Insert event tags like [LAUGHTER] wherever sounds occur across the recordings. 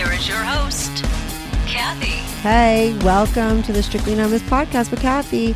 Here is your host, Kathy. Hey, welcome to the Strictly Anonymous podcast with Kathy.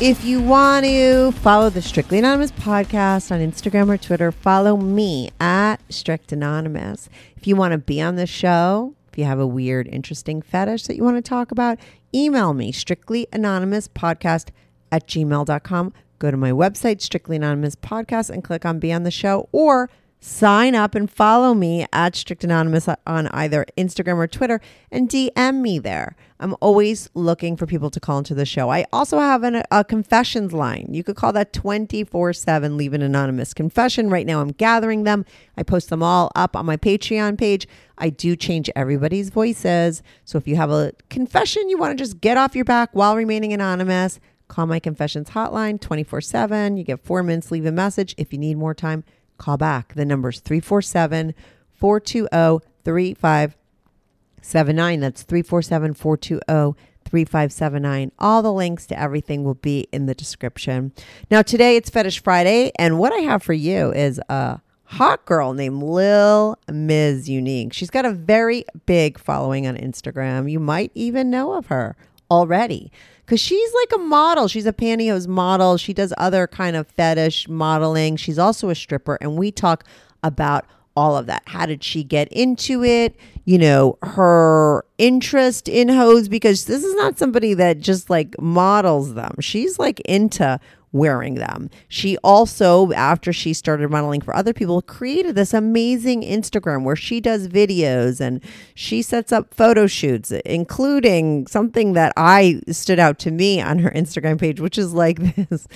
If you want to follow the Strictly Anonymous podcast on Instagram or Twitter, follow me at Strict Anonymous. If you want to be on the show, if you have a weird, interesting fetish that you want to talk about, email me strictly anonymous podcast at gmail.com. Go to my website, Strictly Anonymous Podcast, and click on Be on the Show or sign up and follow me at Strict Anonymous on either Instagram or Twitter and DM me there. I'm always looking for people to call into the show. I also have an, a confessions line. You could call that 24 7, leave an anonymous confession. Right now, I'm gathering them. I post them all up on my Patreon page. I do change everybody's voices. So if you have a confession you want to just get off your back while remaining anonymous, call my confessions hotline 24 7. You get four minutes, leave a message. If you need more time, call back. The number's 347 420 3579. That's 347 420 3579. All the links to everything will be in the description. Now, today it's Fetish Friday, and what I have for you is a hot girl named Lil Mizz Unique. She's got a very big following on Instagram. You might even know of her already because she's like a model. She's a pantyhose model. She does other kind of fetish modeling. She's also a stripper, and we talk about all of that. How did she get into it? You know, her interest in hose because this is not somebody that just like models them. She's like into wearing them. She also, after she started modeling for other people, created this amazing Instagram where she does videos and she sets up photo shoots, including something that I stood out to me on her Instagram page, which is like [LAUGHS] this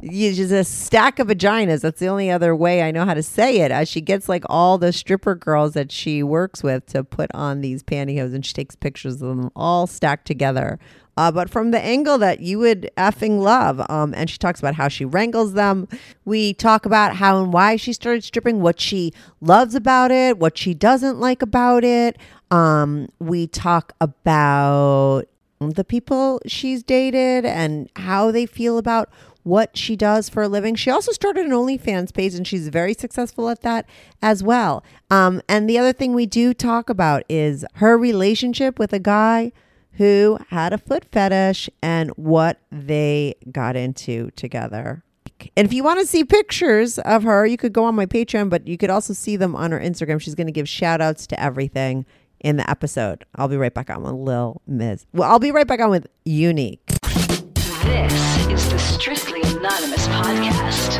just a stack of vaginas. That's the only other way I know how to say it. As she gets like all the stripper girls that she works with to put on these pantyhose and she takes pictures of them all stacked together uh, but from the angle that you would effing love. Um, and she talks about how she wrangles them. We talk about how and why she started stripping, what she loves about it, what she doesn't like about it. Um, we talk about the people she's dated and how they feel about what she does for a living. She also started an OnlyFans page and she's very successful at that as well. Um, and the other thing we do talk about is her relationship with a guy who had a foot fetish and what they got into together. And if you want to see pictures of her, you could go on my Patreon, but you could also see them on her Instagram. She's going to give shout outs to everything in the episode. I'll be right back on with Lil Mizz. Well, I'll be right back on with Unique. This is the Strictly Anonymous podcast.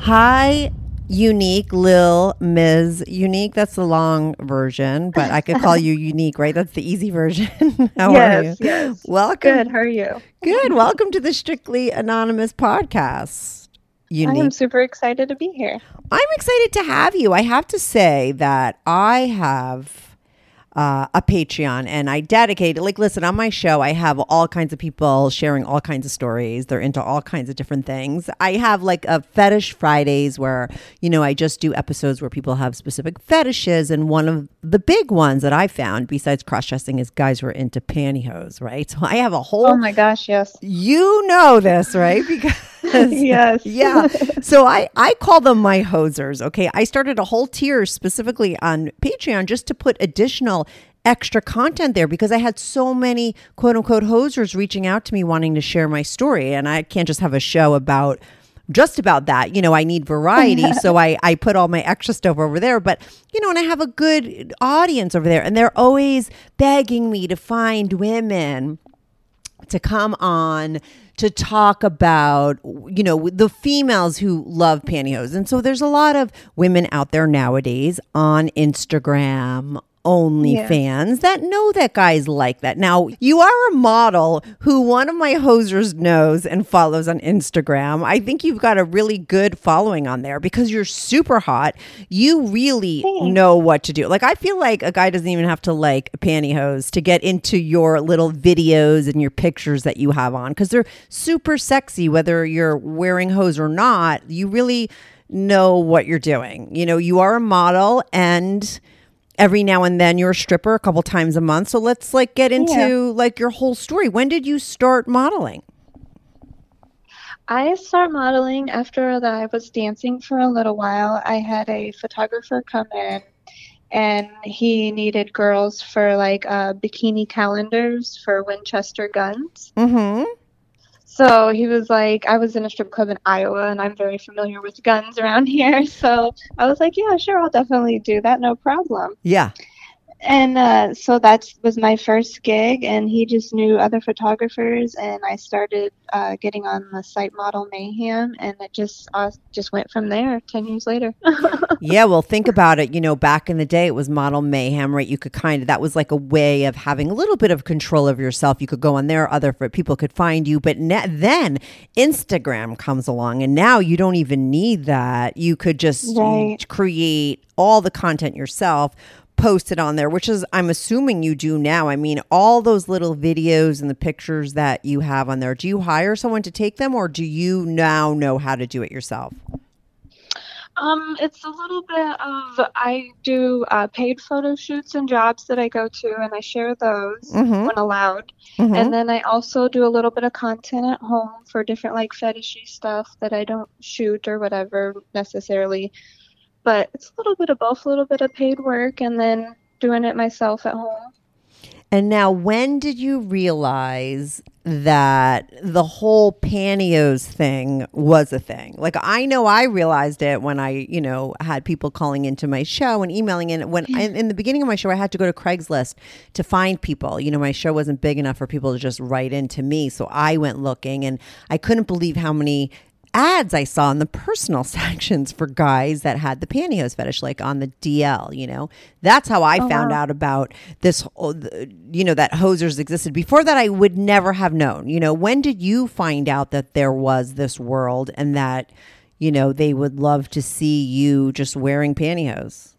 Hi, Unique, Lil Mizz Unique. That's the long version, but I could call you [LAUGHS] Unique, right? That's the easy version. [LAUGHS] How are you? Yes, yes. Welcome. Good. How are you? Good. Welcome to the Strictly Anonymous podcast. I'm super excited to be here. I'm excited to have you. I have to say that I have uh, a Patreon and I dedicate like listen on my show I have all kinds of people sharing all kinds of stories. They're into all kinds of different things. I have like a fetish Fridays where you know I just do episodes where people have specific fetishes and one of the big ones that I found besides cross dressing is guys who are into pantyhose, right? [LAUGHS] So I have a whole Oh my gosh, yes. you know this, right? Because [LAUGHS] Yes. yeah. So I I call them my hosers. Okay, I started a whole tier specifically on Patreon just to put additional extra content there because I had so many quote unquote hosers reaching out to me wanting to share my story, and I can't just have a show about just about that. You know, I need variety. [LAUGHS] so I, I put all my extra stuff over there. But, you know, and I have a good audience over there. And they're always begging me to find women to come on to talk about you know the females who love pantyhose. And so there's a lot of women out there nowadays on instagram OnlyFans that know that guys like that. Now, you are a model who one of my hosers knows and follows on Instagram. I think you've got a really good following on there because you're super hot. You really Thanks. know what to do. Like, I feel like a guy doesn't even have to like pantyhose to get into your little videos and your pictures that you have on because they're super sexy, whether you're wearing hose or not. You really know what you're doing. You know, you are a model and every now and then you're a stripper a couple times a month. So let's like get into like your whole story. When did you start modeling? I started modeling after that I was dancing for a little while. I had a photographer come in and he needed girls for like uh, bikini calendars for Winchester guns. Mm-hmm. So he was like, I was in a strip club in Iowa and I'm very familiar with guns around [LAUGHS] here. So I was like, yeah, sure, I'll definitely do that, no problem. Yeah. And uh, so that was my first gig, and he just knew other photographers, and I started uh, getting on the site Model Mayhem, and it just uh, just went from there. Ten years later. [LAUGHS] Yeah, well, think about it. You know, back in the day, it was model mayhem, right? You could kind of that was like a way of having a little bit of control of yourself. You could go on there, other for people could find you, but ne- then Instagram comes along, and now you don't even need that. You could just Right. create all the content yourself. Post it on there, which is I'm assuming you do now. I mean, all those little videos and the pictures that you have on there. Do you hire someone to take them, or do you now know how to do it yourself? um, it's a little bit of I do uh, paid photo shoots and jobs that I go to, and I share those Mhm. when allowed. Mhm. And then I also do a little bit of content at home for different like fetishy stuff that I don't shoot or whatever necessarily. But it's a little bit of both, a little bit of paid work and then doing it myself at home. And now, when did you realize that the whole pantyhose thing was a thing? Like, I know I realized it when I, you know, had people calling into my show and emailing in. When in, in the beginning of my show, I had to go to Craigslist to find people. You know, my show wasn't big enough for people to just write into me, so I went looking, and I couldn't believe how many ads I saw in the personal [LAUGHS] sections for guys that had the pantyhose fetish, like on the DL. You know, that's how I found out about this. oh, You know, that hosers existed. Before that, I would never have known. You know, when did you find out that there was this world and that you know they would love to see you just wearing pantyhose?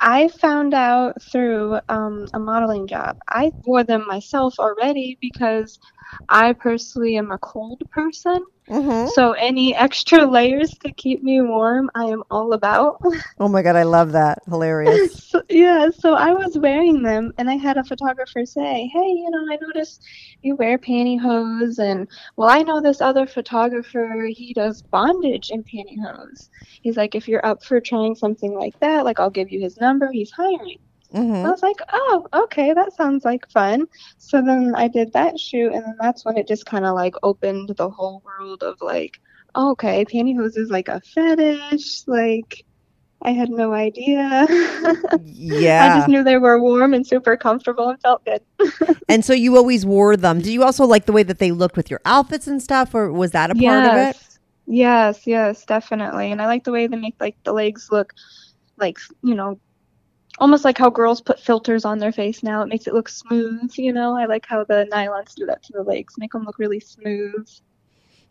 I found out through um, a modeling job. I wore them myself already because I personally am a cold person. Mm-hmm. So any extra layers to keep me warm, I am all about. [LAUGHS] Oh my god, I love that. Hilarious. [LAUGHS] So, yeah, so I was wearing them, and I had a photographer say, "Hey, you know, I noticed you wear pantyhose, and well, I know this other photographer. He does bondage in pantyhose. He's like, if you're up for trying something like that, like I'll give you his number. He's hiring." I hmm was like, "Oh, okay, that sounds like fun." So then I did that shoot, and then that's when it just kind of like opened the whole world of like, oh, okay, pantyhose is like a fetish, like. I had no idea. Yeah. [LAUGHS] I just knew they were warm and super comfortable and felt good. [LAUGHS] And so you always wore them. Did you also like the way that they looked with your outfits and stuff, or was that a part of it? Yes, yes, definitely. And I like the way they make like the legs look like, you know, almost like how girls put filters on their face now. It makes it look smooth, you know. I like how the nylons do that to the legs, make them look really smooth.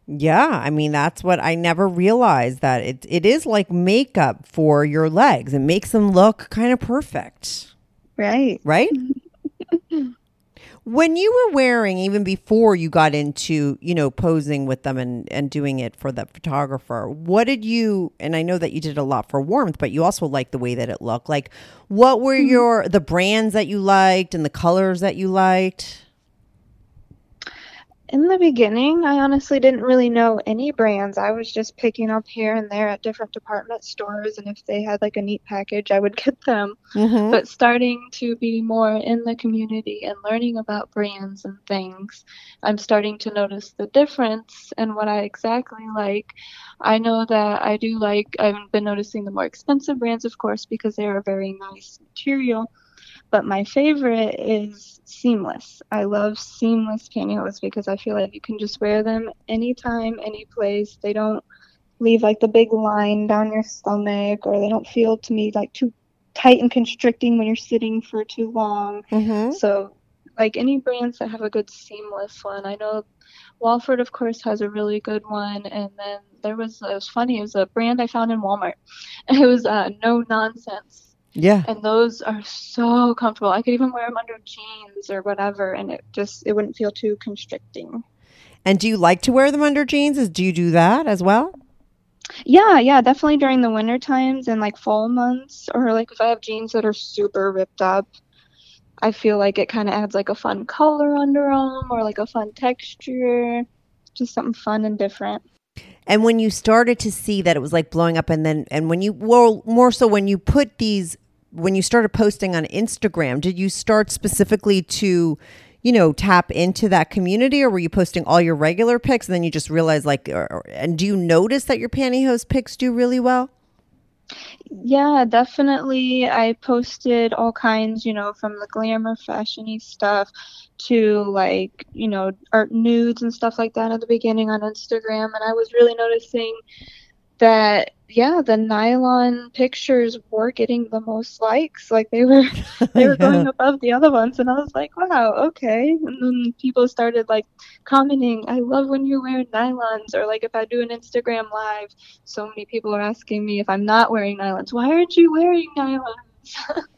Yeah, I mean that's what I never realized that it it is like makeup for your legs. It makes them look kind of perfect, Right. right? Mm-hmm. When you were wearing even before you got into, you know, posing with them and and doing it for the photographer, what did you and I know that you did a lot for warmth, but you also liked the way that it looked. Like what were mm-hmm. your the brands that you liked and the colors that you liked? In the beginning, I honestly didn't really know any brands. I was just picking up here and there at different department stores, and if they had like a neat package, I would [LAUGHS] get them. Mhm. but starting to be more in the community and learning about brands and things, I'm starting to notice the difference and what I exactly like. I know that I do like, I've been noticing the more expensive brands, of course, because they are a very nice material. But my favorite is seamless. I love seamless pantyhose because I feel like you can just wear them anytime, any place. They don't leave like the big line down your stomach or they don't feel to me like too tight and constricting when you're sitting for too long. Mm-hmm. So, like any brands that have a good seamless one, I know Wolford, of course, has a really good one. And then there was, it was funny, it was a brand I found in Walmart. [LAUGHS] It was uh, No Nonsense. Yeah. And those are so comfortable. I could even wear them under jeans or whatever, and it just, it wouldn't feel too constricting. And do you like to wear them under jeans? Is do you do that as well? Yeah, yeah, definitely during the winter times and like fall months, or like if I have jeans that are super ripped up, I feel like it kind of adds like a fun color under them or like a fun texture, just something fun and different. And when you started to see that it was like blowing up, and then and when you well more so when you put these when you started posting on Instagram, did you start specifically to you know tap into that community, or were you posting all your regular pics and then you just realized like, or, and do you notice that your pantyhose pics do really well? Yeah, definitely. I posted all kinds, you know, from the glamour fashiony stuff to like, you know, art nudes and stuff like that at the beginning on Instagram. And I was really noticing that, yeah, the nylon pictures were getting the most likes. Like they were, [LAUGHS] they were going above the other ones. And I was like, wow, okay. And then people started like commenting, I love when you're wearing nylons. Or like if I do an Instagram live, so many people are asking me if I'm not wearing nylons. Why aren't you wearing nylons? [LAUGHS]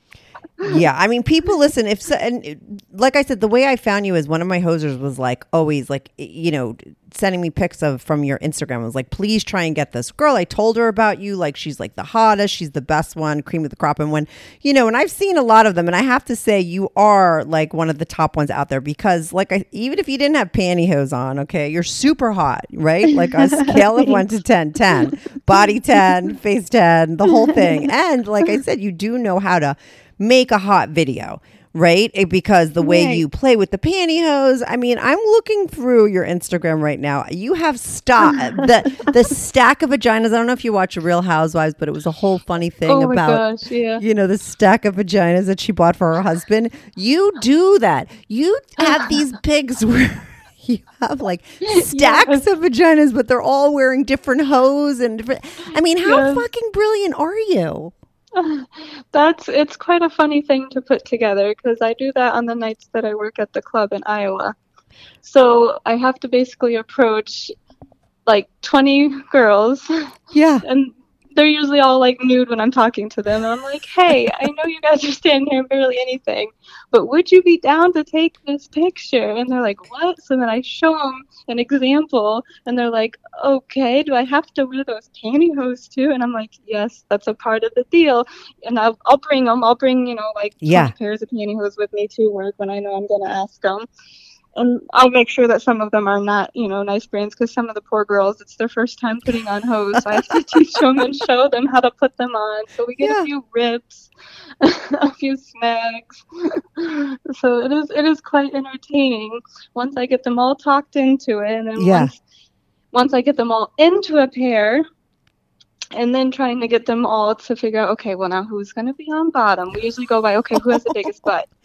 yeah, I mean, people listen. If so, and uh, like I said, the way I found you is one of my hosers was like always like you know sending me pics of from your Instagram. I was like, please try and get this girl. I told her about you. Like she's like the hottest. She's the best one. Cream of the crop. And when you know, and I've seen a lot of them, and I have to say you are like one of the top ones out there because like I even if you didn't have pantyhose on, okay, you're super hot, right? Like a [LAUGHS] scale of one to 10, 10, body ten, face ten, the whole thing. [LAUGHS] And like I said, you do know how to make a hot video, right? Because the way Right. you play with the pantyhose, I mean, I'm looking through your Instagram right now. You have stock [LAUGHS] the the stack of vaginas. I don't know if you watch Real Housewives, but it was a whole funny thing oh about gosh, yeah. you know, the stack of vaginas that she bought for her husband. You do that. You have [LAUGHS] these pigs where [LAUGHS] you have like stacks of vaginas, but they're all wearing different hose and different. I mean, how Yes. fucking brilliant are you? [LAUGHS] That's it's quite a funny thing to put together because I do that on the nights that I work at the club in Iowa. So I have to basically approach like 20 girls Yeah. [LAUGHS] and they're usually all like nude when I'm talking to them. And I'm like, hey, I know you guys are standing here in barely anything, but would you be down to take this picture? And they're like, what? So then I show them an example and they're like, okay, do I have to wear those pantyhose too? And I'm like, yes, that's a part of the deal. And I'll, I'll bring them. I'll bring, you know, like Yeah. pairs of pantyhose with me to work when I know I'm going to ask them and I'll make sure that some of them are not, you know, nice brands because some of the poor girls, it's their first time putting on hose. So I have to [LAUGHS] teach them and show them how to put them on. So we get Yeah. a few rips, [LAUGHS] a few smacks. [LAUGHS] so it is it is quite entertaining once I get them all talked into it, and then Yeah. once once I get them all into a pair. And then trying to get them all to figure out, okay, well now who's gonna be on bottom? We usually go by, okay, who has the biggest butt? [LAUGHS]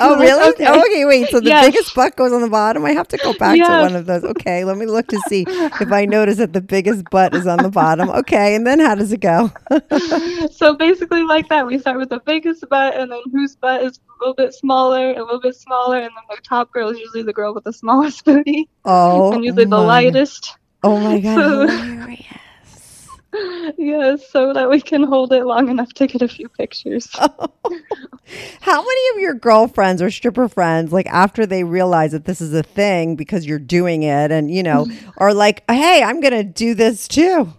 Oh, really? Okay. Oh, okay, wait. So the Yes. biggest butt goes on the bottom. I have to go back to one of those. Okay, let me look to see if I notice that the biggest butt is on the bottom. Okay, and then how does it go? [LAUGHS] so basically like that we start with the biggest butt and then whose butt is a little bit smaller a little bit smaller and then the top girl is usually the girl with the smallest [LAUGHS] booty Oh, and usually the lightest Oh my god, So- hilarious. Yes so that we can hold it long enough to get a few pictures [LAUGHS] How many of your girlfriends or stripper friends, like after they realize that this is a thing because you're doing it, and you know, [LAUGHS] are like, "Hey, I'm gonna do this too."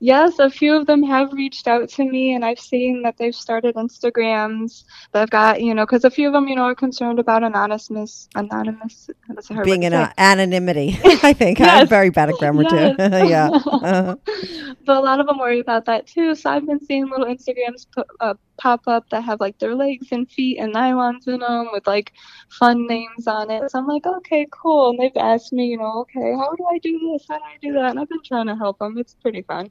Yes a few of them have reached out to me and i've seen that they've started instagrams they've got you know because a few of them you know are concerned about anonymous anonymous that's a hard Being uh, anonymity, [LAUGHS] [LAUGHS] I think I'm very bad at grammar too. [LAUGHS] Yeah. Uh-huh. but a lot of them worry about that too. So I've been seeing little Instagrams put, uh, pop up that have like their legs and feet and nylons in them with like fun names on it. So I'm like, okay, cool. And they've asked me, you know, okay, how do I do this? How do I do that? And I've been trying to help them. It's pretty fun.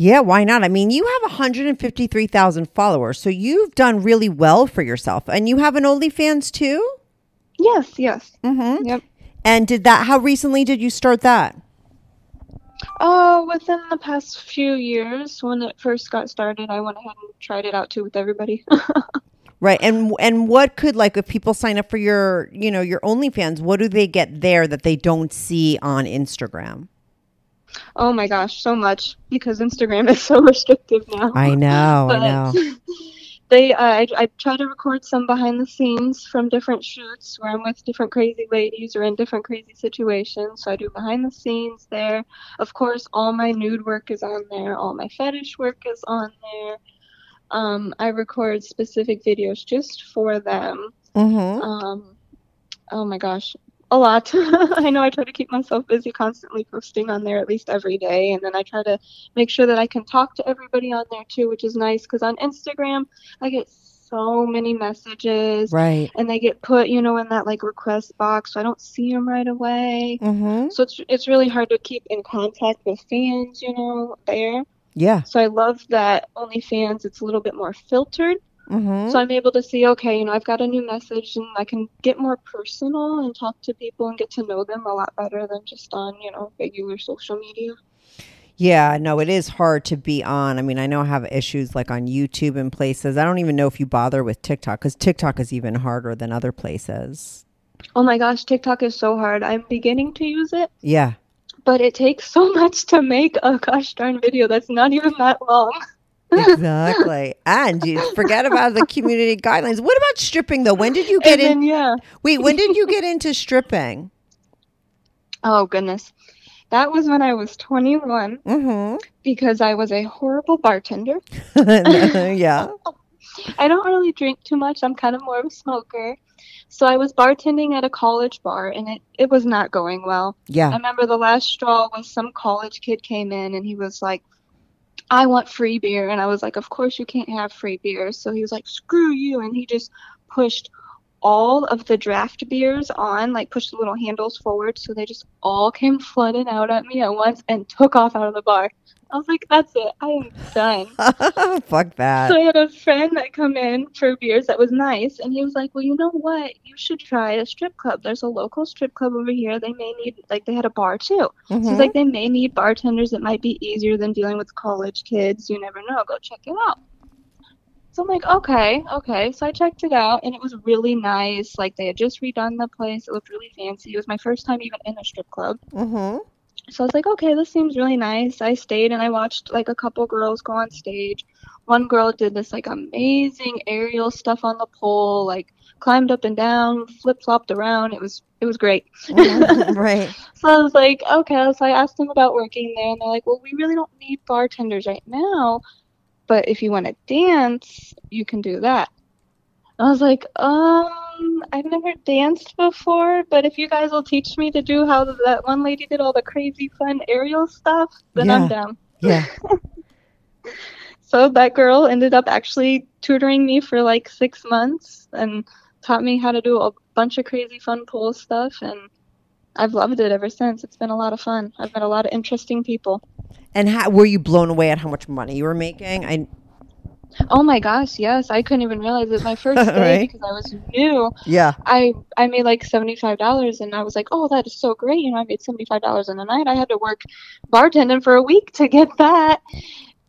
Yeah, why not? I mean, you have 153,000 followers, so you've done really well for yourself. And you have an OnlyFans too? Yes, yes. Mm-hmm. Yep. And did that, how recently did you start that? Oh, within the past few years, when it first got started, I went ahead and tried it out too with everybody. [LAUGHS] Right. And and what could like if people sign up for your, you know, your OnlyFans, what do they get there that they don't see on Instagram? Oh my gosh, so much because Instagram is so [LAUGHS] restrictive now. I know, I know. [LAUGHS] they, uh, I, I try to record some behind the scenes from different shoots where I'm with different crazy ladies or in different crazy situations. So I do behind the scenes there. Of course, all my nude work is on there. All my fetish work is on there. Um, I record specific videos just for them. Mm-hmm. Um, oh my gosh, a lot. [LAUGHS] I know I try to keep myself busy constantly posting on there at least every day. And then I try to make sure that I can talk to everybody on there too, which is nice because on Instagram, I get so many messages Right. and they get put, you know, in that like request box. So I don't see them right away. Mm-hmm. So it's, it's really hard to keep in contact with fans, you know, there. Yeah. So I love that OnlyFans, it's a little bit more filtered. Mm-hmm. So I'm able to see, okay, you know, I've got a new message and I can get more personal and talk to people and get to know them a lot better than just on, you know, regular social media. Yeah, no, it is hard to be on. I mean, I know I have issues like on YouTube and places. I don't even know if you bother with TikTok because TikTok is even harder than other places. Oh my gosh, TikTok is so hard. I'm beginning to use it, Yeah. but it takes so [LAUGHS] much to make a gosh darn video that's not even that long. Exactly. and you forget about the community guidelines. What about stripping though? When did you get then, in? yeah. Wait, when did you get into stripping? Oh goodness. That was when I was 21 Mm-hmm. because I was a horrible bartender. [LAUGHS] yeah. I don't really drink too much. I'm kind of more of a smoker. So I was bartending at a college bar and it, it was not going well. Yeah. I remember the last straw was some college kid came in and he was like, I want free beer. And I was like, Of course you can't have free beer. So he was like, Screw you. And he just pushed all of the draft beers on, like pushed the little handles forward. So they just all came flooding out at me at once and took off out of the bar. I was like, That's it. I am done. [LAUGHS] Fuck that. So I had a friend that come in for beers that was nice, and he was like, "Well, you know what? You should try a strip club. There's a local strip club over here. They may need like they had a bar too. So Mhm. he's like, they may need bartenders. It might be easier than dealing with college kids. You never know. Go check it out." So I'm like, okay, okay. So I checked it out, and it was really nice. Like they had just redone the place. It looked really fancy. It was my first time even in a strip club. Mm-hmm. So I was like, okay, this seems really nice. I stayed and I watched like a couple girls go on stage. One girl did this like amazing aerial stuff on the pole, like climbed up and down, flip flopped around. It was it was great. [LAUGHS] right. [LAUGHS] So I was like, okay. So I asked them about working there, and they're like, well, we really don't need bartenders right now, but if you want to dance, you can do that. I was like, um, I've never danced before, but if you guys will teach me to do how that one lady did all the crazy fun aerial stuff, then Yeah. I'm down. [LAUGHS] Yeah. [LAUGHS] So that girl ended up actually tutoring me for like six months and taught me how to do a bunch of crazy fun pole stuff, and I've loved it ever since. It's been a lot of fun. I've met a lot of interesting people. And how, were you blown away at how much money you were making? I Oh my gosh, yes, I couldn't even realize it. My [LAUGHS] first day Right. because I was new, yeah. I I made like seventy five dollars, and I was like, oh, that is so great. You know, I made seventy five dollars in a night. I had to work bartending for a week to get [LAUGHS] that,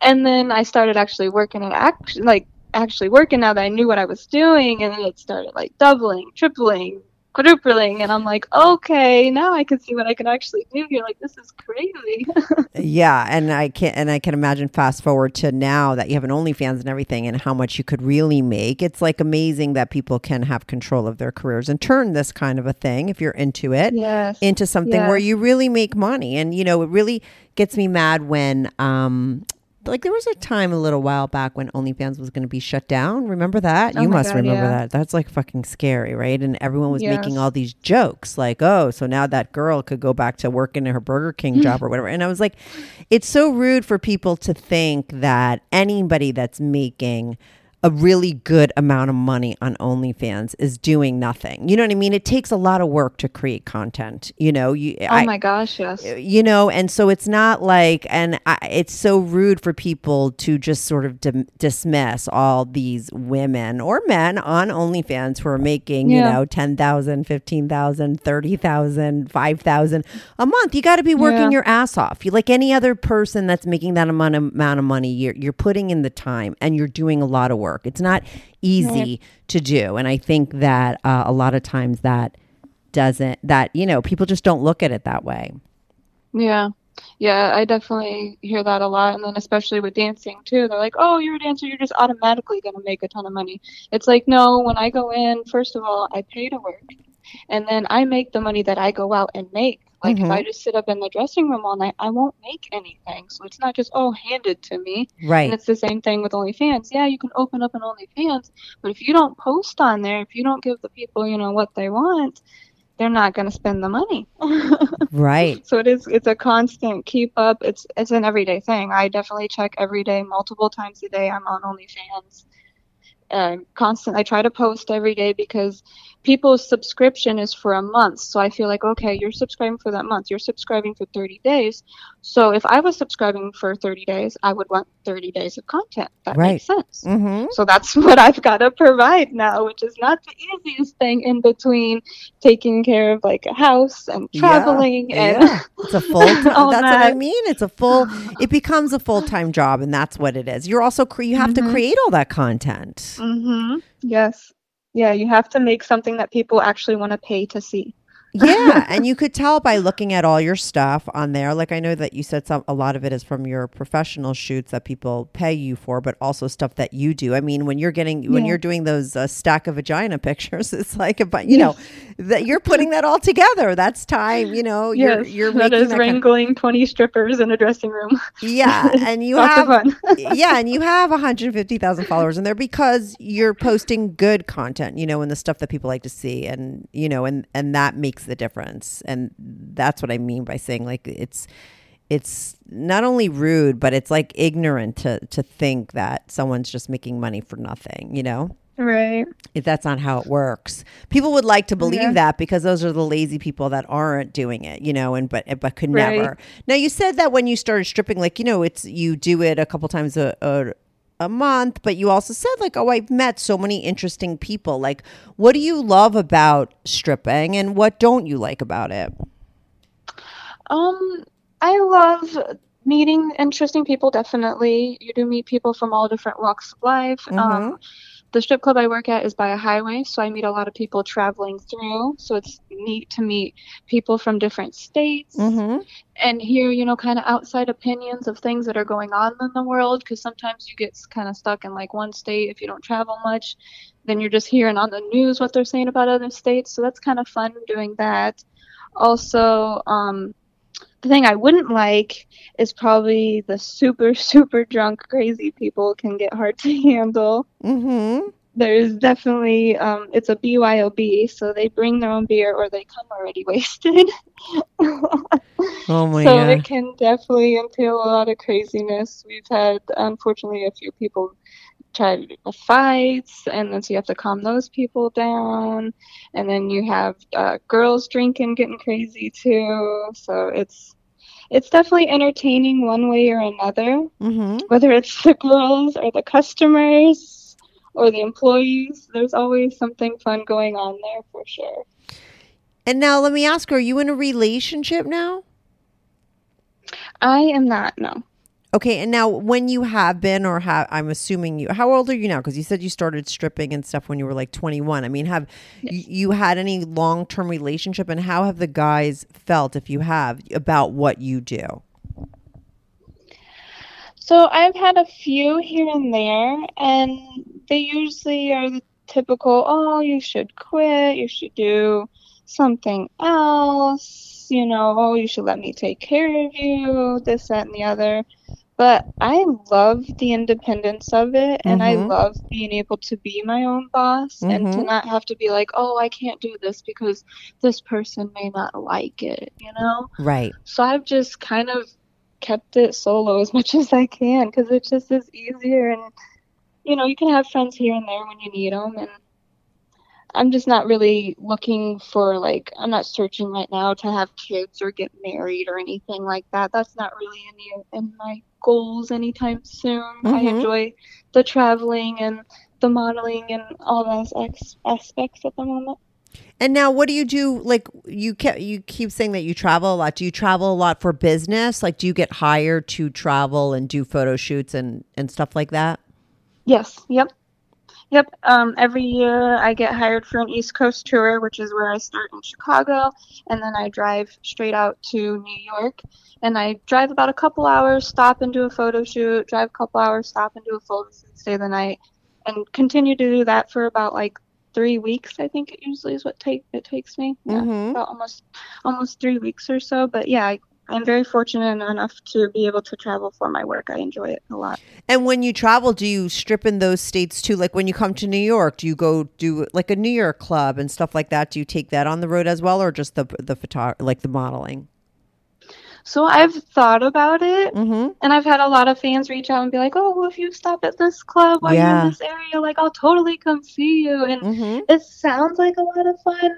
and then I started actually working and act like actually working now that I knew what I was doing, and then it started like doubling, tripling, quadrupling and i'm like okay now i can see what i can actually do you're like this is crazy [LAUGHS] Yeah, and I can and I can imagine fast forward to now that you have an OnlyFans and everything, and how much you could really make. It's like amazing that people can have control of their careers and turn this kind of a thing, if you're into it, yes into something where you really make money. And you know, it really gets me mad when um like there was a time a little while back when OnlyFans was going to be shut down. Remember that? Oh you must God, remember yeah. that. That's like fucking scary, right? And everyone was making all these jokes like, "Oh, so now that girl could go back to working in her Burger King job or whatever." And I was like, it's so rude for people to think that anybody that's making a really good amount of money on OnlyFans is doing nothing. You know what I mean? It takes a lot of work to create content. You know, you oh I- my gosh yes uh, you know and so it's not like and I, it's so rude for people to just sort of dim- dismiss all these women or men on OnlyFans who are making you know 10,000 15,000 30,000 5,000 a month you got to be working Yeah. your ass off you like any other person that's making that amount of, amount of money you're you're putting in the time and you're doing a lot of work it's not easy to do and i think that uh, a lot of times that doesn't that you know people just don't look at it that way Yeah. Yeah, I definitely hear that a lot. And then especially with dancing too, they're like, oh, you're a dancer, you're just automatically going to make a ton of money. It's like, no, when I go in, first of all, I pay to work. And then I make the money that I go out and make. Like if I just sit up in the dressing room all night, I won't make anything. So it's not just, oh, handed to me. And right it's the same thing with OnlyFans. Yeah, you can open up an OnlyFans, but if you don't post on there, if you don't give the people, you know, what they want, they're not going to spend the money. [LAUGHS] right So it is. It's a constant keep up. It's it's an everyday thing. I definitely check every day, multiple times a day. I'm on OnlyFans. Uh, constant. I try to post every day because people's subscription is for a month. So I feel like okay, you're subscribing for that month. You're subscribing for 30 days. So if I was subscribing for 30 days, I would want 30 days of content. That Right. makes sense. mm-hmm. So that's [LAUGHS] what I've got to provide now, which is not the easiest thing in between taking care of like a house and traveling and yeah. it's a full [LAUGHS] time that's what i mean it's a full it becomes a full-time job and that's what it is you're also cre- you have to Mhm. create all that content hmm Yes. Yeah, you have to make something that people actually want to pay to see. Yeah and you [LAUGHS] could tell by looking at all your stuff on there. Like i know that you said some a lot of it is from your professional shoots that people pay you for but also stuff that you do. I mean when you're getting when you're doing those uh, stack of vagina [LAUGHS] pictures it's like a bu- you know that you're putting that all together. That's time you know you're yes, you're that is that kind of- wrangling 20 strippers in a dressing room. yeah [LAUGHS] and you have yeah, and you have 150,000 followers in there because you're posting good content, you know, and the stuff that people like to see and you know, and and that makes the difference. And that's what I mean by saying like it's it's not only rude, but it's like ignorant to to think that someone's just making money for nothing, you know? right. If that's not how it works. People would like to believe Yeah. that because those are the lazy people that aren't doing it, you know, and but but could Right. never. Now you said that when you started stripping, like you know, it's you do it a couple times a, a a month, but you also said like, oh, I've met so many interesting people. Like, what do you love about stripping, and what don't you like about it? Um, I love meeting interesting people, definitely. You do meet people from all different walks of life. Um, the strip club I work at is by a highway, so I meet a lot of people traveling through. So it's neat to meet people from different states Mm-hmm. and hear, you know, kind of outside opinions of things that are going on in the world. Because sometimes you get kind of stuck in like one state if you don't travel much. Then you're just hearing on the news what they're saying about other states. So that's kind of fun doing that. Also, um, the thing I wouldn't like is probably the super, [LAUGHS] super drunk, crazy people can get hard to handle Mm-hmm. there's definitely um, it's a BYOB, so they bring their own beer or they come already [LAUGHS] wasted. Oh [LAUGHS] my so god. it can definitely entail a lot of craziness. We've had unfortunately a few people try fights, and then so you have to calm those people down, and then you have uh, girls drinking, getting crazy too. So it's it's definitely entertaining one way or another Mm-hmm. whether it's the girls or the customers or the employees, there's always something fun going on there for sure. And now let me ask: Are you in a relationship now? I am not, no. Okay, and now when you have been or have, I'm assuming you. How old are you now? Because you said you started stripping and stuff when you were like 21. I mean, have y- you had any long term relationship, and how have the guys felt, if you have, about what you do? So I've had a few here and there, and they usually are the typical, oh, you should quit, you should do something else, you know, oh, you should let me take care of you, this, that, and the other. But I love the independence of it, and I Mhm. love being able to be my own boss and to Mhm. not have to be like, oh, I can't do this because this person may not like it, you know? Right. So I've just kind of kept it solo as [LAUGHS] much as I can because it just is easier. And, you know, you can have friends here and there when you need them. And I'm just not really looking for, like, I'm not searching right now to have kids or get married or anything like that. That's not really any in my goals anytime soon. I Mhm. enjoy the traveling and the modeling and all those ex- aspects at the moment. And now, what do you do? Like you kept, you keep saying that you travel a lot. Do you travel a lot for business? Like, do you get hired to travel and do photo shoots and and stuff like that? Yes. Yep. Yep. Um, every year I get hired for an East Coast tour, which is where I start in Chicago, and then I drive straight out to New York. And I drive about a couple hours, stop and do a photo shoot, drive a couple hours, stop and do a photo shoot, stay the night, and continue to do that for about like three weeks. I think it usually is what take it takes me. Yeah, Mhm. about almost almost three weeks or so. But yeah, I, I'm very fortunate enough to be able to travel for my work. I enjoy it a lot. And when you travel, do you strip in those states too? Like when you come to New York, do you go do like a New York club and stuff like that? Do you take that on the road as well, or just the the photo like the modeling? So I've thought about it, Mm-hmm. and I've had a lot of fans reach out and be like, "Oh, well, if you stop at this club while you're Yeah. in this area, like I'll totally come see you." And Mm-hmm. it sounds like a lot of fun,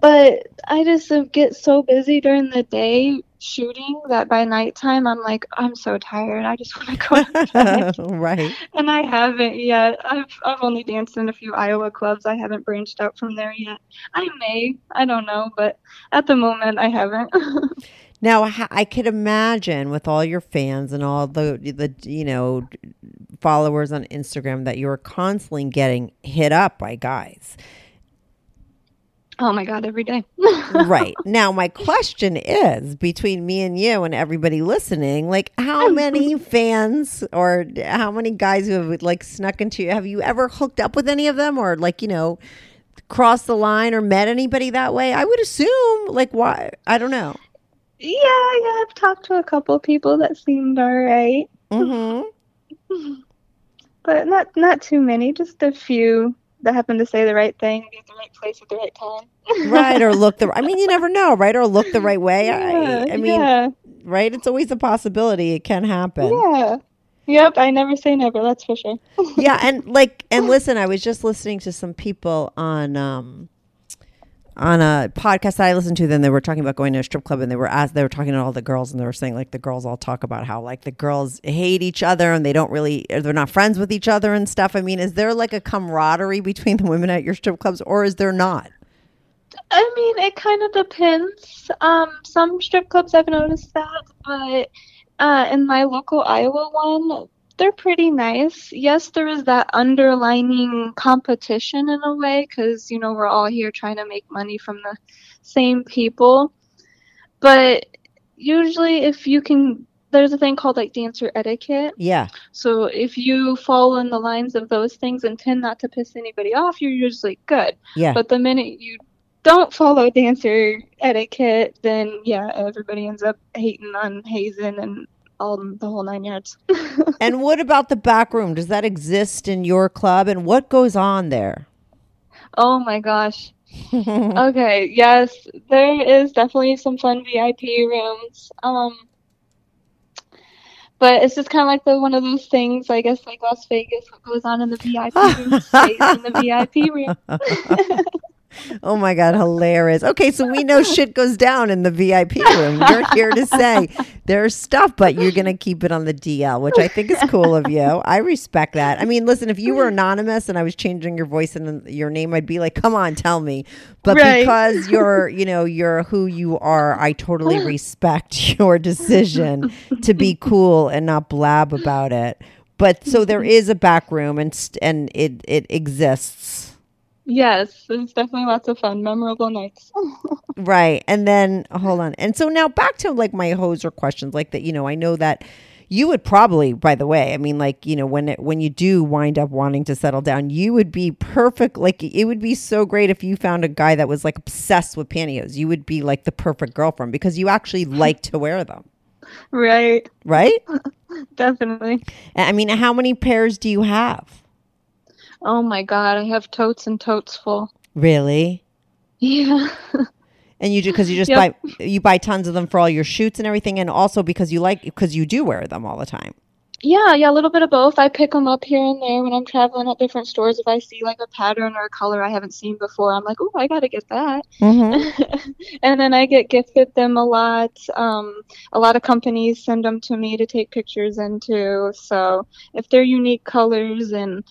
but I just uh, get so busy during the day shooting that by nighttime I'm like, I'm so tired. I just want to go [LAUGHS] to bed. right. and I haven't yet. I've I've only danced in a few Iowa clubs. I haven't branched out from there yet. I may. I don't know, but at the moment I haven't. [LAUGHS] Now, I could imagine with all your fans and all the the you know followers on Instagram that you're constantly getting hit up by guys. Oh my god, every day. right. [LAUGHS] Now, my question is between me and you and everybody listening, like how [LAUGHS] many fans or how many guys who have like snuck into you, have you ever hooked up with any of them or like, you know, crossed the line or met anybody that way? I would assume, like, why? I don't know. Yeah, yeah, I've talked to a couple people that seemed alright, Mm-hmm. [LAUGHS] but not not too many. Just a few that happen to say the right thing, be at the right place at the right time. right or look the i mean you never know right or look the right way Yeah, I, I mean yeah, right it's always a possibility it can happen yeah. Yep, I never say never. That's for sure. yeah and like and [LAUGHS] listen i was just listening to some people on um on a podcast that I listened to, then they were talking about going to a strip club, and they were asked, they were talking to all the girls, and they were saying like the girls all talk about how like the girls hate each other, and they don't really, they're not friends with each other and stuff. I mean, is there like a camaraderie between the women at your strip clubs, or is there not? I mean, it kind of depends. Um, some strip clubs I've noticed that, but uh, in my local Iowa one, they're pretty nice. Yes, there is that underlining competition in a way because, you know, we're all here trying to make money from the same people. But usually, if you can, there's a thing called like dancer etiquette. Yeah, So if you follow in the lines of those things and tend not to piss anybody off, you're usually good. yeah. But the minute you don't follow dancer etiquette, then yeah, everybody ends up hating on hazing and all the whole nine yards. [LAUGHS] And what about the back room? Does that exist in your club? And what goes on there? oh my gosh. [LAUGHS] okay, yes, there is definitely some fun VIP rooms. Um, but it's just kind of like the one of those things, I guess, like Las Vegas. What goes on in the VIP [LAUGHS] room stays in the VIP room. Oh my God, hilarious. Okay, so we know shit goes down in the VIP room. You're here to say there's stuff, but you're going to keep it on the DL, which I think is cool of you. I respect that. I mean, listen, if you were anonymous and I was changing your voice and your name, I'd be like, come on, tell me. But Right. because you're, you know, you're who you are, I totally respect [LAUGHS] your decision to be cool and not blab about it. But so there is a back room and and it it exists. Yes, it's definitely lots of fun, memorable nights. [LAUGHS] Right. And then hold on. And so now back to like my hoser questions like that, you know, I know that you would probably by the way, I mean like, you know, when it when you do wind up wanting to settle down, you would be perfect like it would be so great if you found a guy that was like obsessed with pantyhose. You would be like the perfect girlfriend because you actually [LAUGHS] like to wear them. right, Right? [LAUGHS] definitely. I mean, how many pairs do you have? Oh my God, I have totes and totes full. Really? Yeah. And you do because you just Yep. buy you buy tons of them for all your shoots and everything, and also because you like because you do wear them all the time. Yeah, yeah, a little bit of both. I pick them up here and there when I'm traveling at different stores. If I see like a pattern or a color I haven't seen before, I'm like, oh, I gotta get that. Mm-hmm. [LAUGHS] and then I get gifted them a lot. Um, a lot of companies send them to me to take pictures into. So if they're unique colors and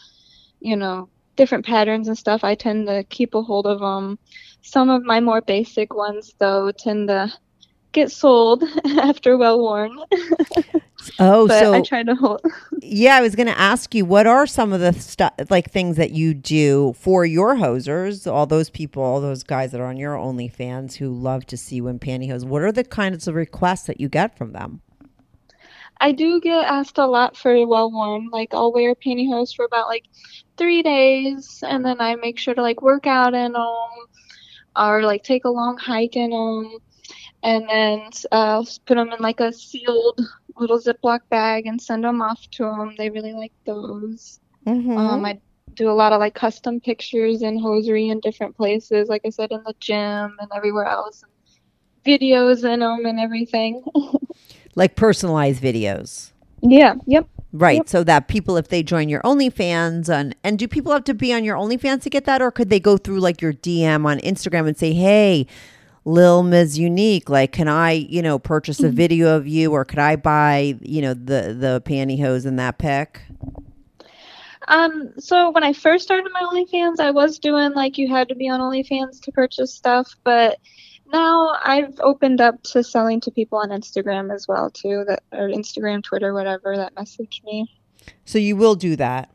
you know different patterns and stuff, I tend to keep a hold of them. Some of my more basic ones, though, tend to get sold [LAUGHS] after well worn. [LAUGHS] Oh, but so I try to hold. [LAUGHS] Yeah, I was going to ask you what are some of the stuff like things that you do for your hosers, all those people, all those guys that are on your OnlyFans who love to see you in pantyhose. What are the kinds of requests that you get from them? I do get asked a lot for well worn. Like I'll wear pantyhose for about like three days, and then I make sure to like work out in them, or like take a long hike in them, and then uh, I'll put them in like a sealed little Ziploc bag and send them off to them. They really like those. Mm-hmm. Um, I do a lot of like custom pictures and hosiery in different places, like I said, in the gym and everywhere else, and videos in them and everything. [LAUGHS] like personalized videos. yeah. Yep. Right. Yep. So that people, if they join your OnlyFans, and and do people have to be on your OnlyFans to get that, or could they go through like your DM on Instagram and say, "Hey, Lil Mizz Unique, like, can I, you know, purchase a video of you, or could I buy, you know, the the pantyhose in that pic?" Um, so when I first started my OnlyFans, I was doing like you had to be on OnlyFans to purchase stuff, but now I've opened up to selling to people on Instagram as well too, that or Instagram, Twitter, whatever that message me. So you will do that,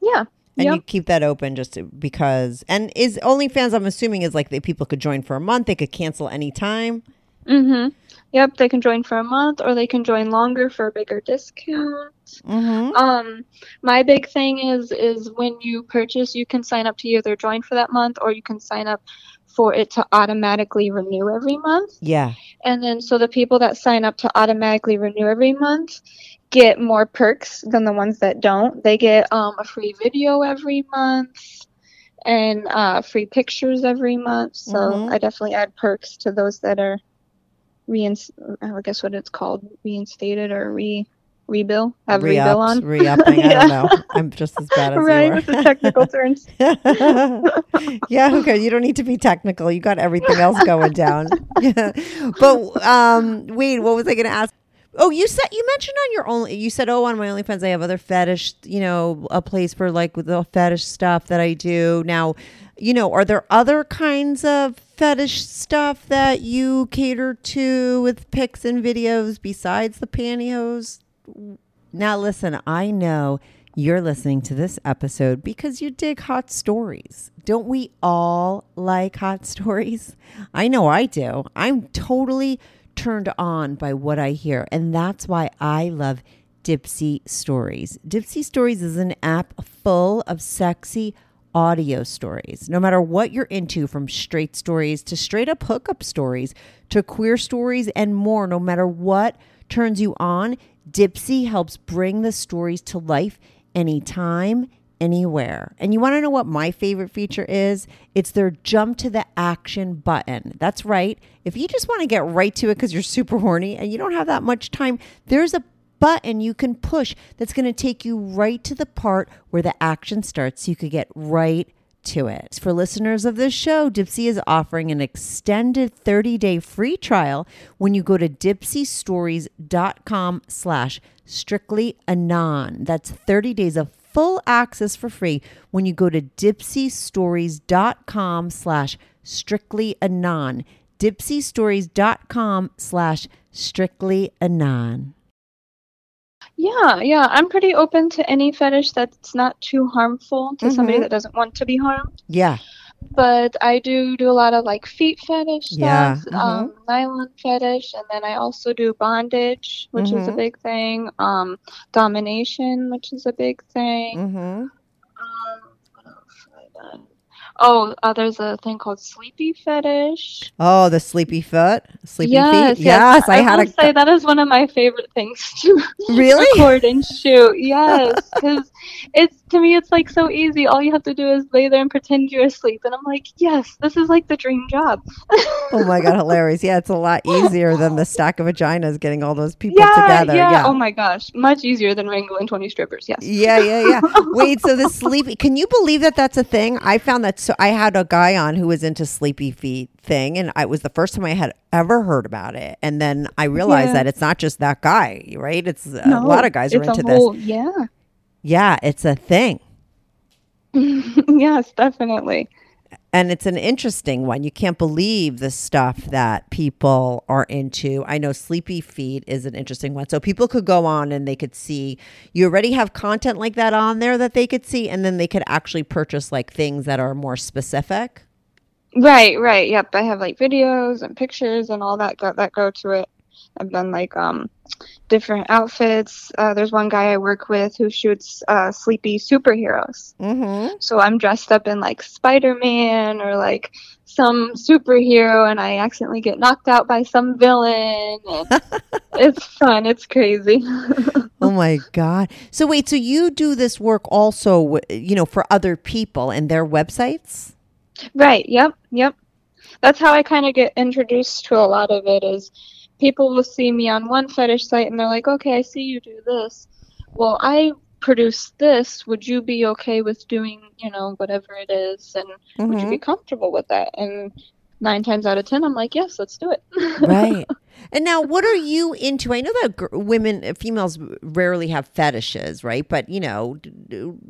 Yeah. and Yep. you keep that open just because. And is OnlyFans? I'm assuming is like that people could join for a month. They could cancel anytime. Mhm. Yep, they can join for a month or they can join longer for a bigger discount. Mm-hmm. Um, my big thing is is when you purchase, you can sign up to either join for that month or you can sign up for it to automatically renew every month. Yeah. And then so the people that sign up to automatically renew every month get more perks than the ones that don't. They get um, a free video every month and uh, free pictures every month. So Mhm. I definitely add perks to those that are reins I guess what it's called reinstated or re rebill have rebill Re-ups, on. re-upping. I Yeah. don't know. [LAUGHS] I'm just as bad as right, you with the technical terms. [LAUGHS] yeah, okay. You don't need to be technical. You got everything else going down. [LAUGHS] but um, wait, what was I going to ask? Oh, you said you mentioned on your only. You said, "Oh, on my OnlyFans, I have other fetish. You know, a place for like the fetish stuff that I do now." You know, are there other kinds of fetish stuff that you cater to with pics and videos besides the pantyhose? Now, listen, I know you're listening to this episode because you dig hot stories. Don't we all like hot [LAUGHS] stories? I know I do. I'm totally turned on by what I hear, and that's why I love Dipsea Stories. Dipsea Stories is an app full of sexy audio stories. No matter what you're into, from straight stories to straight up hookup stories to queer stories and more, no matter what turns you on, Dipsea helps bring the stories to life anytime, anywhere. And you want to know what my favorite feature is? It's their jump to the action button. That's right. If you just want to get right to it because you're super horny and you don't have that much time, there's a button you can push that's going to take you right to the part where the action starts so you could get right to it. For listeners of this show, Dipsea is offering an extended 30-day free trial when you go to dipseastories.com slash strictly anon. That's 30 days of full access for free when you go to dipseastories.com slash strictly anon. dipseastories.com slash strictly anon. Yeah, yeah. I'm pretty open to any fetish that's not too harmful to somebody Mhm. that doesn't want to be harmed. Yeah. But I do do a lot of like feet fetish Yeah, stuff, mhm. um, nylon fetish, and then I also do bondage, which is a Mhm. big thing. Um, domination, which is a big thing. Mm-hmm. Um, what else have I done? Oh, uh, there's a thing called sleepy fetish. Oh, the sleepy foot, sleepy yes, feet. Yes, yes I, had to say that is one of my favorite things [LAUGHS] to really. record and shoot. [LAUGHS] Yes, because it's to me, it's like so easy. All you have to do is lay there and pretend you're asleep, and I'm like, yes, this is like the dream job. Oh my god, [LAUGHS] hilarious! Yeah, it's a lot easier than the stack of vaginas getting all those people yeah, together. yeah. Yeah. Oh my gosh, much easier than wrangling 20 strippers. Yes. Yeah, yeah, yeah. Wait, so the sleepy? Can you believe that that's a thing? I found that. So I had a guy on who was into sleepy feet thing, and it was the first time I had ever heard about it. And then I realized Yeah. that it's not just that guy, right? It's a lot of guys are into a this. whole, Yeah. Yeah, it's a thing. [LAUGHS] yes, definitely. And it's an interesting one. You can't believe the stuff that people are into. I know Sleepy Feet is an interesting one. So people could go on and they could see you already have content like that on there that they could see, and then they could actually purchase like things that are more specific. Right, right. Yep. I have like videos and pictures and all that go, that go to it. I've done like um different outfits. Uh, there's one guy I work with who shoots uh, sleepy superheroes. Mm-hmm. So I'm dressed up in like Spider Man or like some superhero, and I accidentally get knocked out by some villain. It's [LAUGHS] fun. It's crazy. [LAUGHS] Oh my God. So wait, so you do this work also, you know, for other people and their websites? Right. Yep. Yep. That's how I kind of get introduced to a lot of it. Is people will see me on one fetish site and they're like, "Okay, I see you do this. Well, I produce this. Would you be okay with doing, you know, whatever it is, and would you be mm-hmm. comfortable with that?" And nine times out of ten, I'm like, "Yes, let's do it." [LAUGHS] right. And now, what are you into? I know that women, uh, females, rarely have fetishes, right? But you know,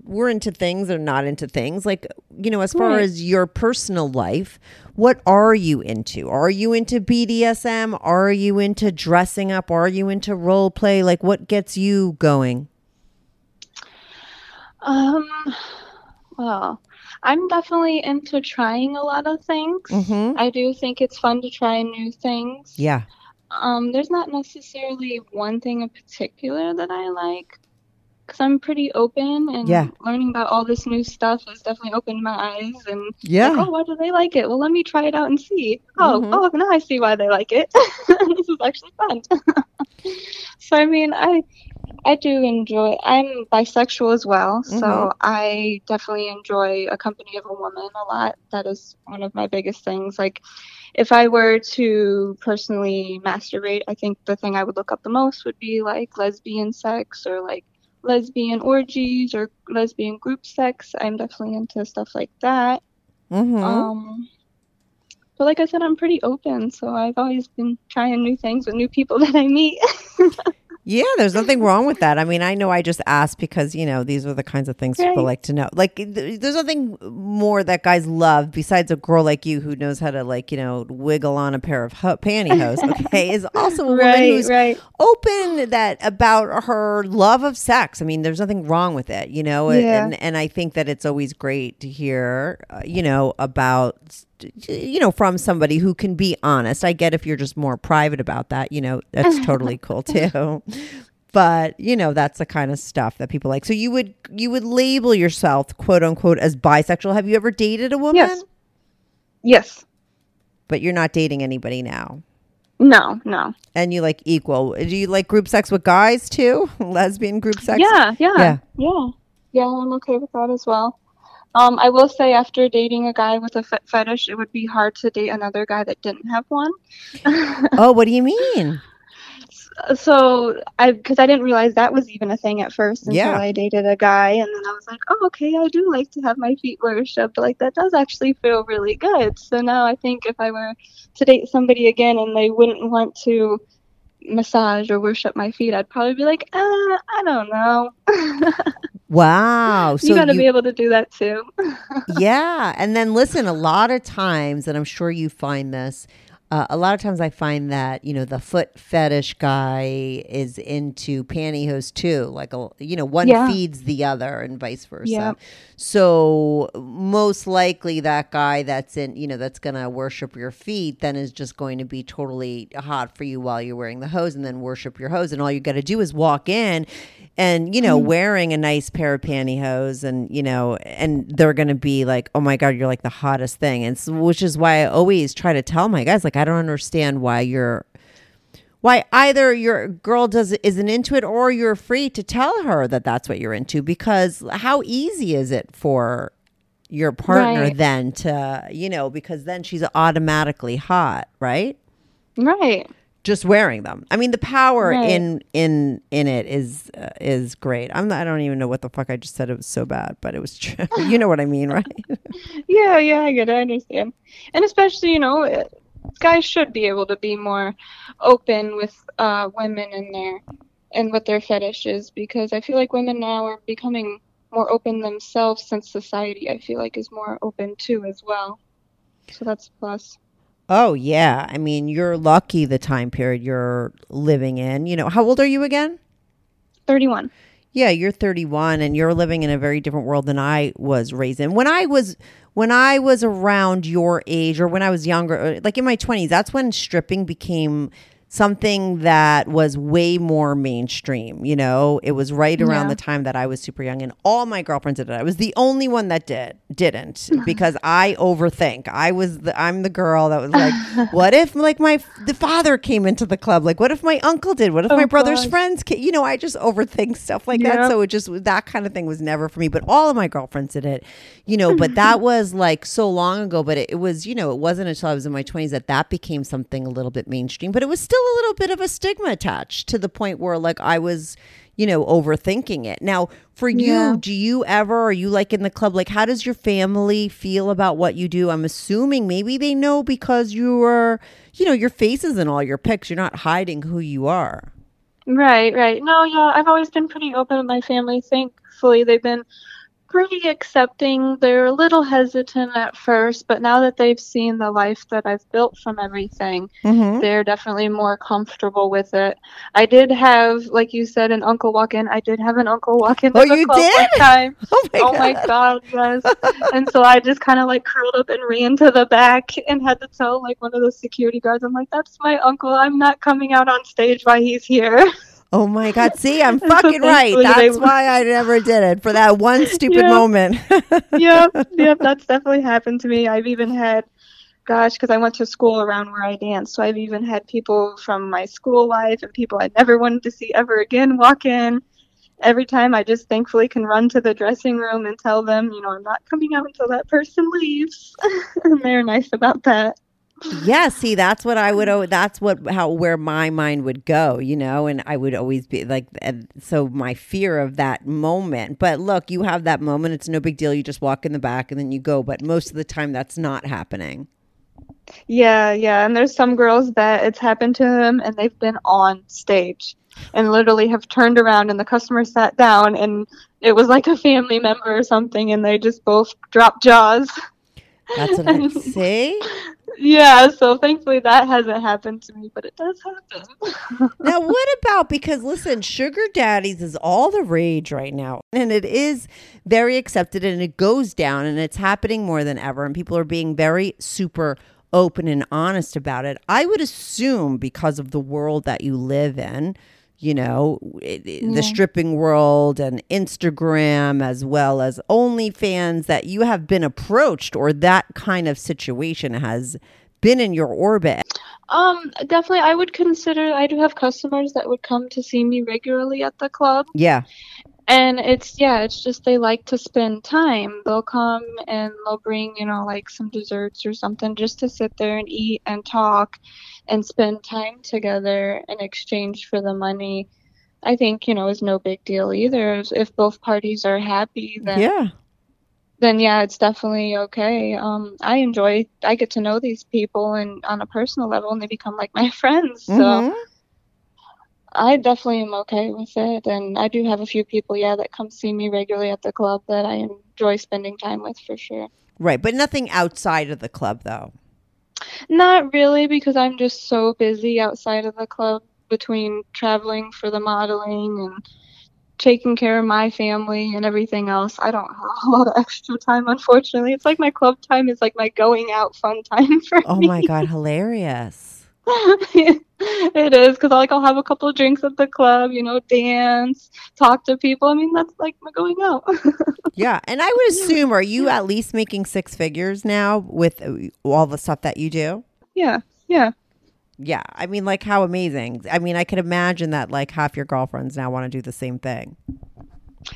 we're into things or not into things. Like, you know, as far Right. as your personal life, what are you into? Are you into BDSM? Are you into dressing up? Are you into role play? Like, what gets you going? Um, well, I'm definitely into trying a lot of things. Mhm. I do think it's fun to try new things. Yeah. Um, there's not necessarily one thing in particular that I like because I'm pretty open and Yeah. learning about all this new stuff has definitely opened my eyes and Yeah. like, oh, why do they like it? Well, let me try it out and see. Oh, Mhm. oh, now I see why they like it. [LAUGHS] this is actually fun. [LAUGHS] so I mean, I I do enjoy. I'm bisexual as well, so Mhm. I definitely enjoy a company of a woman a lot. That is one of my biggest things. Like, if I were to personally masturbate, I think the thing I would look up the most would be like lesbian sex or like lesbian orgies or lesbian group sex. I'm definitely into stuff like that. Mm-hmm. Um, but like I said, I'm pretty open, so I've always been trying new things with new people [LAUGHS] that I meet. [LAUGHS] Yeah, there's nothing wrong with that. I mean, I know I just asked because, you know, these are the kinds of things people like to know. Like, th- there's nothing more that guys love besides a girl like you who knows how to, like, you know, wiggle on a pair of ho- pantyhose, [LAUGHS] okay? Is also a woman right, who's right. open that about her love of sex. I mean, there's nothing wrong with it, you know. Yeah. And and I think that it's always great to hear, uh, you know, about you know from somebody who can be honest. I get if you're just more private about that, you know, that's [LAUGHS] totally cool too. But you know that's the kind of stuff that people like. So you would you would label yourself quote unquote as bisexual. Have you ever dated a woman? Yes. Yes. But you're not dating anybody now. No, no. And you like equal. Do you like group sex with guys too? [LAUGHS] Lesbian group sex? Yeah, yeah, Yeah. yeah, yeah. I'm okay with that as well. Um, I will say after dating a guy with a fe- fetish, it would be hard to date another guy that didn't have one. [LAUGHS] Oh, what do you mean? so I because I didn't realize that was even a thing at first until Yeah. I dated a guy, and then I was like, oh, okay, I do like to have my feet worshipped. Like that does actually feel really good. So now I think if I were to date somebody again and they wouldn't want to massage or worship my feet, I'd probably be like, uh, I don't know. [LAUGHS] Wow. So you got to be able to do that too. [LAUGHS] yeah. And then listen, a lot of times, and I'm sure you find this, uh, a lot of times I find that, you know, the foot fetish guy is into pantyhose too. Like, a, you know, one Yeah. feeds the other and vice versa. Yeah. So most likely that guy that's in, you know, that's going to worship your feet then is just going to be totally hot for you while you're wearing the hose and then worship your hose. And all you got to do is walk in and, you know, wearing a nice pair of pantyhose and, you know, and they're going to be like, oh my God, you're like the hottest thing. And so, which is why I always try to tell my guys, like, I don't understand why you're why either your girl does isn't into it or you're free to tell her that that's what you're into because how easy is it for your partner Right. then to you know because then she's automatically hot right right. just wearing them i mean the power Right. in in in it is uh, is great i'm not, i don't even know what the fuck i just said it was so bad but it was [LAUGHS] true you know what i mean right [LAUGHS] Yeah, yeah, I get it. I understand. And especially, you know, uh, guys should be able to be more open with uh, women in their and what their fetishes because I feel like women now are becoming more open themselves since society I feel like is more open too as well. So that's a plus. oh yeah i mean you're lucky the time period you're living in you know how old are you again 31. Yeah, you're 31 and you're living in a very different world than I was raised in. When I was when I was around your age or when I was younger, uh, like in my 20s, that's when stripping became something that was way more mainstream, you know? It was right around Yeah. the time that I was super young and all my girlfriends did it. I was the only one that did didn't [LAUGHS] because I overthink. I was the I'm the girl that was like, [LAUGHS] what if like my the father came into the club? Like what if my uncle did? What if Oh, my brother's God. friends came? You know, I just overthink stuff like that. So it just that kind of thing was never for me. But all of my girlfriends did it, you know. But that [LAUGHS] was like so long ago. But it, it was, you know, it wasn't until I was in my twenties that that became something a little bit mainstream. But it was still a little bit of a stigma attached to the point where like I was, you know, overthinking it. Now, for you, Yeah. do you ever? Are you like in the club? Like, how does your family feel about what you do? I'm assuming maybe they know because you are, you know, your face is in all your pics. You're not hiding who you are. Right, right. No, yeah, I've always been pretty open with my family. Thankfully, they've been pretty accepting. They're a little hesitant at first, but now that they've seen the life that I've built from everything, Mm-hmm. they're definitely more comfortable with it. I did have, like you said, an uncle walk in. I did have an uncle walk in Oh, the you club did? one time. [LAUGHS] Oh my oh god. my god, yes. [LAUGHS] and so I just kind of like curled up and ran to the back and had to tell like one of the security guards, I'm like, that's my uncle. I'm not coming out on stage while he's here. [LAUGHS] Oh my God. [LAUGHS] See, I'm So fucking right. That's why I never did it for that one [LAUGHS] stupid moment. yep, yep, [LAUGHS] that's definitely happened to me. I've even had, gosh, because I went to school around where I danced, so I've even had people from my school life and people I never wanted to see ever again walk in. Every time I just thankfully can run to the dressing room and tell them, you know, I'm not coming out until that person leaves. and they're nice about that. Yeah. See, that's what I would, that's what, how, where my mind would go, you know, and I would always be like, so my fear of that moment. But look, you have that moment. It's no big deal. You just walk in the back and then you go. But most of the time, that's not happening. Yeah, yeah. And there's some girls that it's happened to them and they've been on stage and literally have turned around and the customer sat down and it was like a family member or something and they just both dropped jaws. [LAUGHS] That's what I [LAUGHS] see. Yeah, so thankfully that hasn't happened to me, but it does happen. [LAUGHS] now what about because listen sugar daddies is all the rage right now and it is very accepted and it goes down and it's happening more than ever and people are being very super open and honest about it i would assume because of the world that you live in you know it- the stripping world and instagram as well as onlyfans that you have been approached or that kind of situation has been in your orbit. Um, definitely I would consider I do have customers that would come to see me regularly at the club. yeah and it's yeah it's just they like to spend time. They'll come and they'll bring you know like some desserts or something just to sit there and eat and talk and spend time together in exchange for the money. I think you know is no big deal either. If, if both parties are happy then Yeah. then yeah it's definitely okay. Um i enjoy i get to know these people and on a personal level and they become like my [LAUGHS] friends. So Mhm. I definitely am okay with it, and I do have a few people, yeah, that come see me regularly at the club that I enjoy spending time with for sure. Right, but nothing outside of the club though. Not really, because I'm just so busy outside of the club between traveling for the modeling and taking care of my family and everything else. I don't have a lot of extra time, unfortunately. It's like my club time is like my going out fun time [LAUGHS] for Oh me. my god, hilarious. [LAUGHS] it is because like I'll have a couple of drinks at the club, you know, dance, talk to people. I mean, that's like my going out. [LAUGHS] Yeah, and I would assume are you at least making six figures now with uh, all the stuff that you do? yeah, yeah. Yeah, I mean, like how amazing. I mean, I could imagine that like half your girlfriends now want to do the same thing.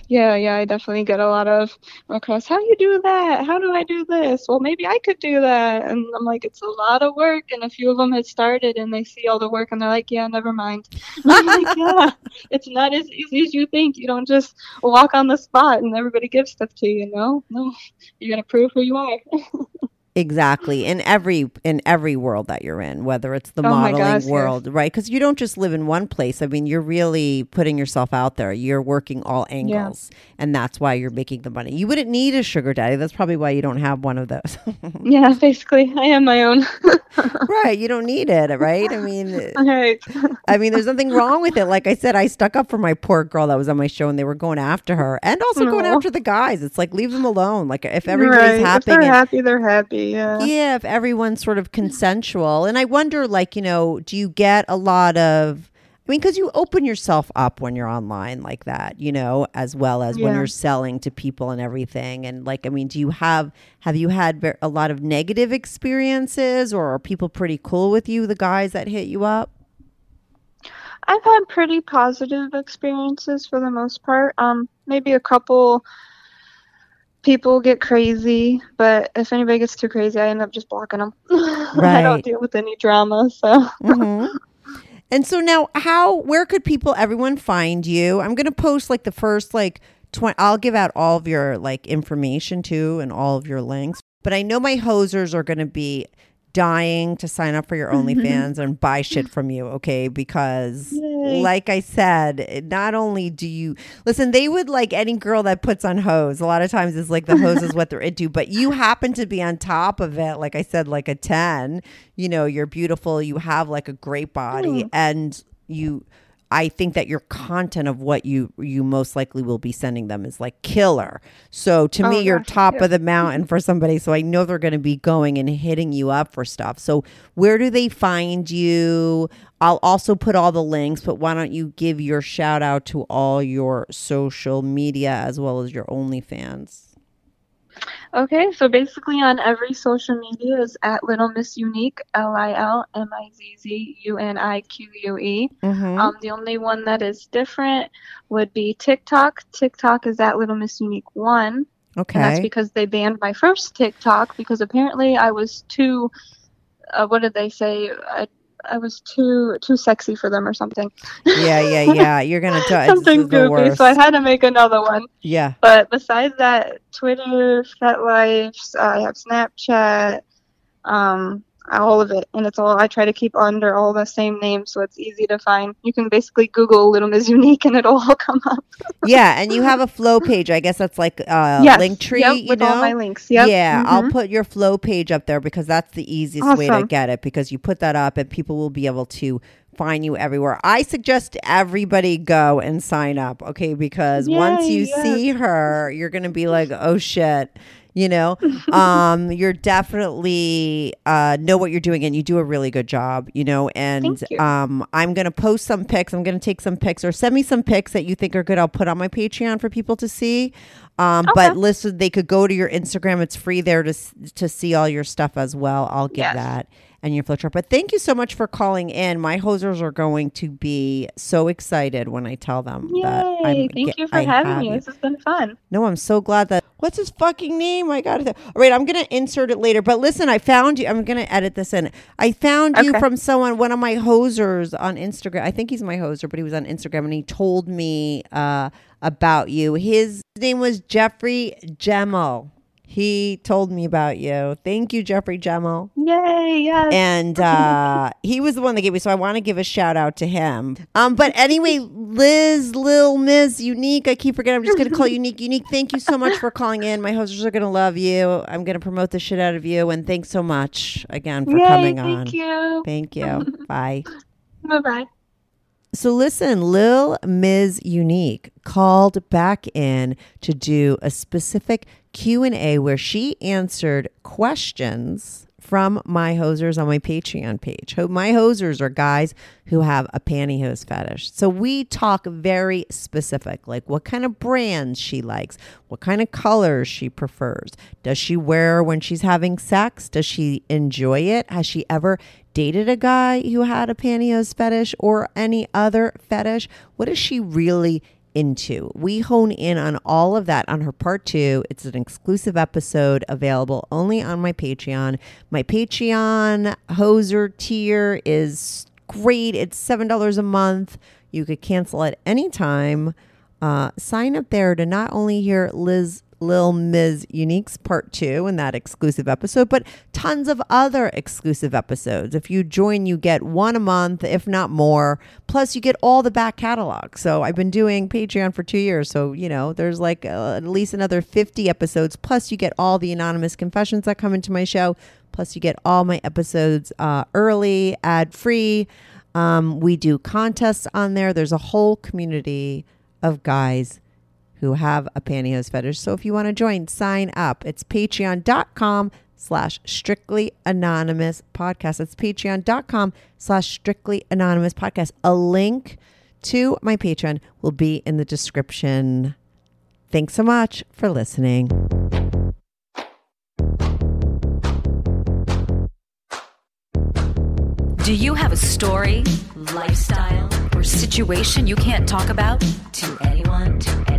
Yeah, yeah, I definitely get a lot of requests. How do you do that? How do I do this? Well, maybe I could do that. And I'm like, it's a lot of work. And a few of them had started and they see all the work and they're like, yeah, never mind. Like, [LAUGHS] yeah, it's not as easy as you think. You don't just walk on the spot and everybody gives stuff to you. No, no, you got to prove who you are. [LAUGHS] Exactly. In every in every world that you're in, whether it's the Oh modeling gosh, yes. world, right? Cuz you don't just live in one place. I mean, you're really putting yourself out there. You're working all angles, and that's why you're making the money. You wouldn't need a sugar daddy. That's probably why you don't have one of those. [LAUGHS] yeah, basically, I am my own. [LAUGHS] right, you don't need it, right? I mean, all [LAUGHS] uh, right. I mean, there's nothing wrong with it. Like I said, I stuck up for my poor girl that was on my show, and they were going after her, and also going after the guys. It's like leave them alone. Like if everybody's right. If they're and, happy, they're happy. Yeah. yeah, if everyone's sort of consensual, and I wonder, like you know, do you get a lot of? I mean, because you open yourself up when you're online like that, you know, as well as when you're selling to people and everything. And like, I mean, do you have have you had a lot of negative experiences, or are people pretty cool with you, the guys that hit you up? I've had pretty positive experiences for the most part. Um, maybe a couple people get crazy, but if anybody gets too crazy, I end up just blocking them. [LAUGHS] I don't deal with any drama, so. hmm [LAUGHS] And so now, how, where could people, everyone find you? I'm going to post like the first like 20, I'll give out all of your like information too and all of your links. But I know my hosers are going to be dying to sign up for your OnlyFans and buy shit from you, okay? Because, Yay. like I said, not only do you listen, they would like any girl that puts on hose. A lot of times it's like the hose is what they're into, but you happen to be on top of it. Like I said, like a 10. You know, you're beautiful, you have like a great body, Hmm. and you. I think that your content of what you you most likely will be sending them is like killer. So to me, Oh, you're top yeah. of the mountain mm-hmm. for somebody. So I know they're going to be going and hitting you up for stuff. So where do they find you? I'll also put all the links, but why don't you give your shout out to all your social media as well as your OnlyFans? Okay, so basically on every social media is at Little Miss Unique, L I L M I Z Z U N I Q U E. Mm-hmm. Um, the only one that is different would be TikTok. TikTok is at Little Miss Unique 1. And that's because they banned my first TikTok because apparently I was too, uh, what did they say? I, I was too too sexy for them or something. yeah, yeah, [LAUGHS] yeah. You're gonna do Something goofy. So I had to make another one. yeah. But besides that, Twitter, FetLife, uh, I have Snapchat, um, all of it, and it's all I try to keep under all the same name, so it's easy to find. You can basically Google Little Miss Unique, and it'll [LAUGHS] all come up. Yeah, and you have a flow page. I guess that's like uh yes, link tree, yep, you with know? all my links. Yep. Yeah, I'll mhm. put your flow page up there because that's the easiest way to get it because you put that up and people will be able to find you everywhere. I suggest everybody go and sign up, okay? Because once you yes. see her, you're going to be like, "Oh shit." You know, [LAUGHS] um, you're definitely uh, know what you're doing, and you do a really good job. You know, and you. um, I'm gonna post some pics. I'm gonna take some pics, or send me some pics that you think are good. I'll put on my Patreon for people to see. Um, But listen, they could go to your Instagram. It's free there to to see all your stuff as well. I'll give Yes. that. And your flowchart. But thank you so much for calling in. My hosers are going to be so excited when I tell them that Yay! I'm Thank ge- you for I having me. This has been fun. No, I'm so glad that. What's his fucking name? I got it. All right, I'm gonna insert it later. But listen, I found you. I'm gonna edit this in. I found you from someone, one of my hosers on Instagram. I think he's my hoser, but he was on Instagram and he told me uh, about you. His name was Jeffrey Gemmel. He told me about you. Thank you, Jeffrey Gemmel Yay! Yes. and uh, he was the one that gave me. So I want to give a shout out to him. Um, but anyway, Liz, Lil, Mizz Unique. I keep forgetting. I'm just going to call you [LAUGHS] Unique. Unique. Thank you so much for calling in. My hosers are going to love you. I'm going to promote the shit out of you. And thanks so much again for Yay! coming Thank on. Thank you. Thank you. [LAUGHS] Bye. Bye bye. So listen, Lil Mizz Unique called back in to do a specific Q&A where she answered questions from my hosers on my Patreon page. My hosers are guys who have a pantyhose fetish. So we talk very specific, like what kind of brands she likes, what kind of colors she prefers. Does she wear when she's having sex? Does she enjoy it? Has she ever dated a guy who had a pantyhose fetish or any other fetish? What is she really into? We hone in on all of that on her part two. It's an exclusive episode available only on my Patreon. My Patreon hoser tier is great. It's $7 a month. You could cancel at any time. Uh, sign up there to not only hear Liz Lil Mizz Unique's part two in that exclusive episode, but tons of other exclusive episodes. If you join, you get one a month, if not more. Plus, you get all the back catalog. So I've been doing Patreon for two years. So, you know, there's like uh, at least another 50 episodes. Plus, you get all the anonymous confessions that come into my show. Plus, you get all my episodes uh, early, ad free. Um, we do contests on there. There's a whole community of guys who have a pantyhose fetish. So if you want to join, sign up. It's patreon.com slash strictly anonymous podcast. It's patreon.com slash strictly anonymous podcast. A link to my Patreon will be in the description. Thanks so much for listening. Do you have a story, lifestyle, or situation you can't talk about to anyone, to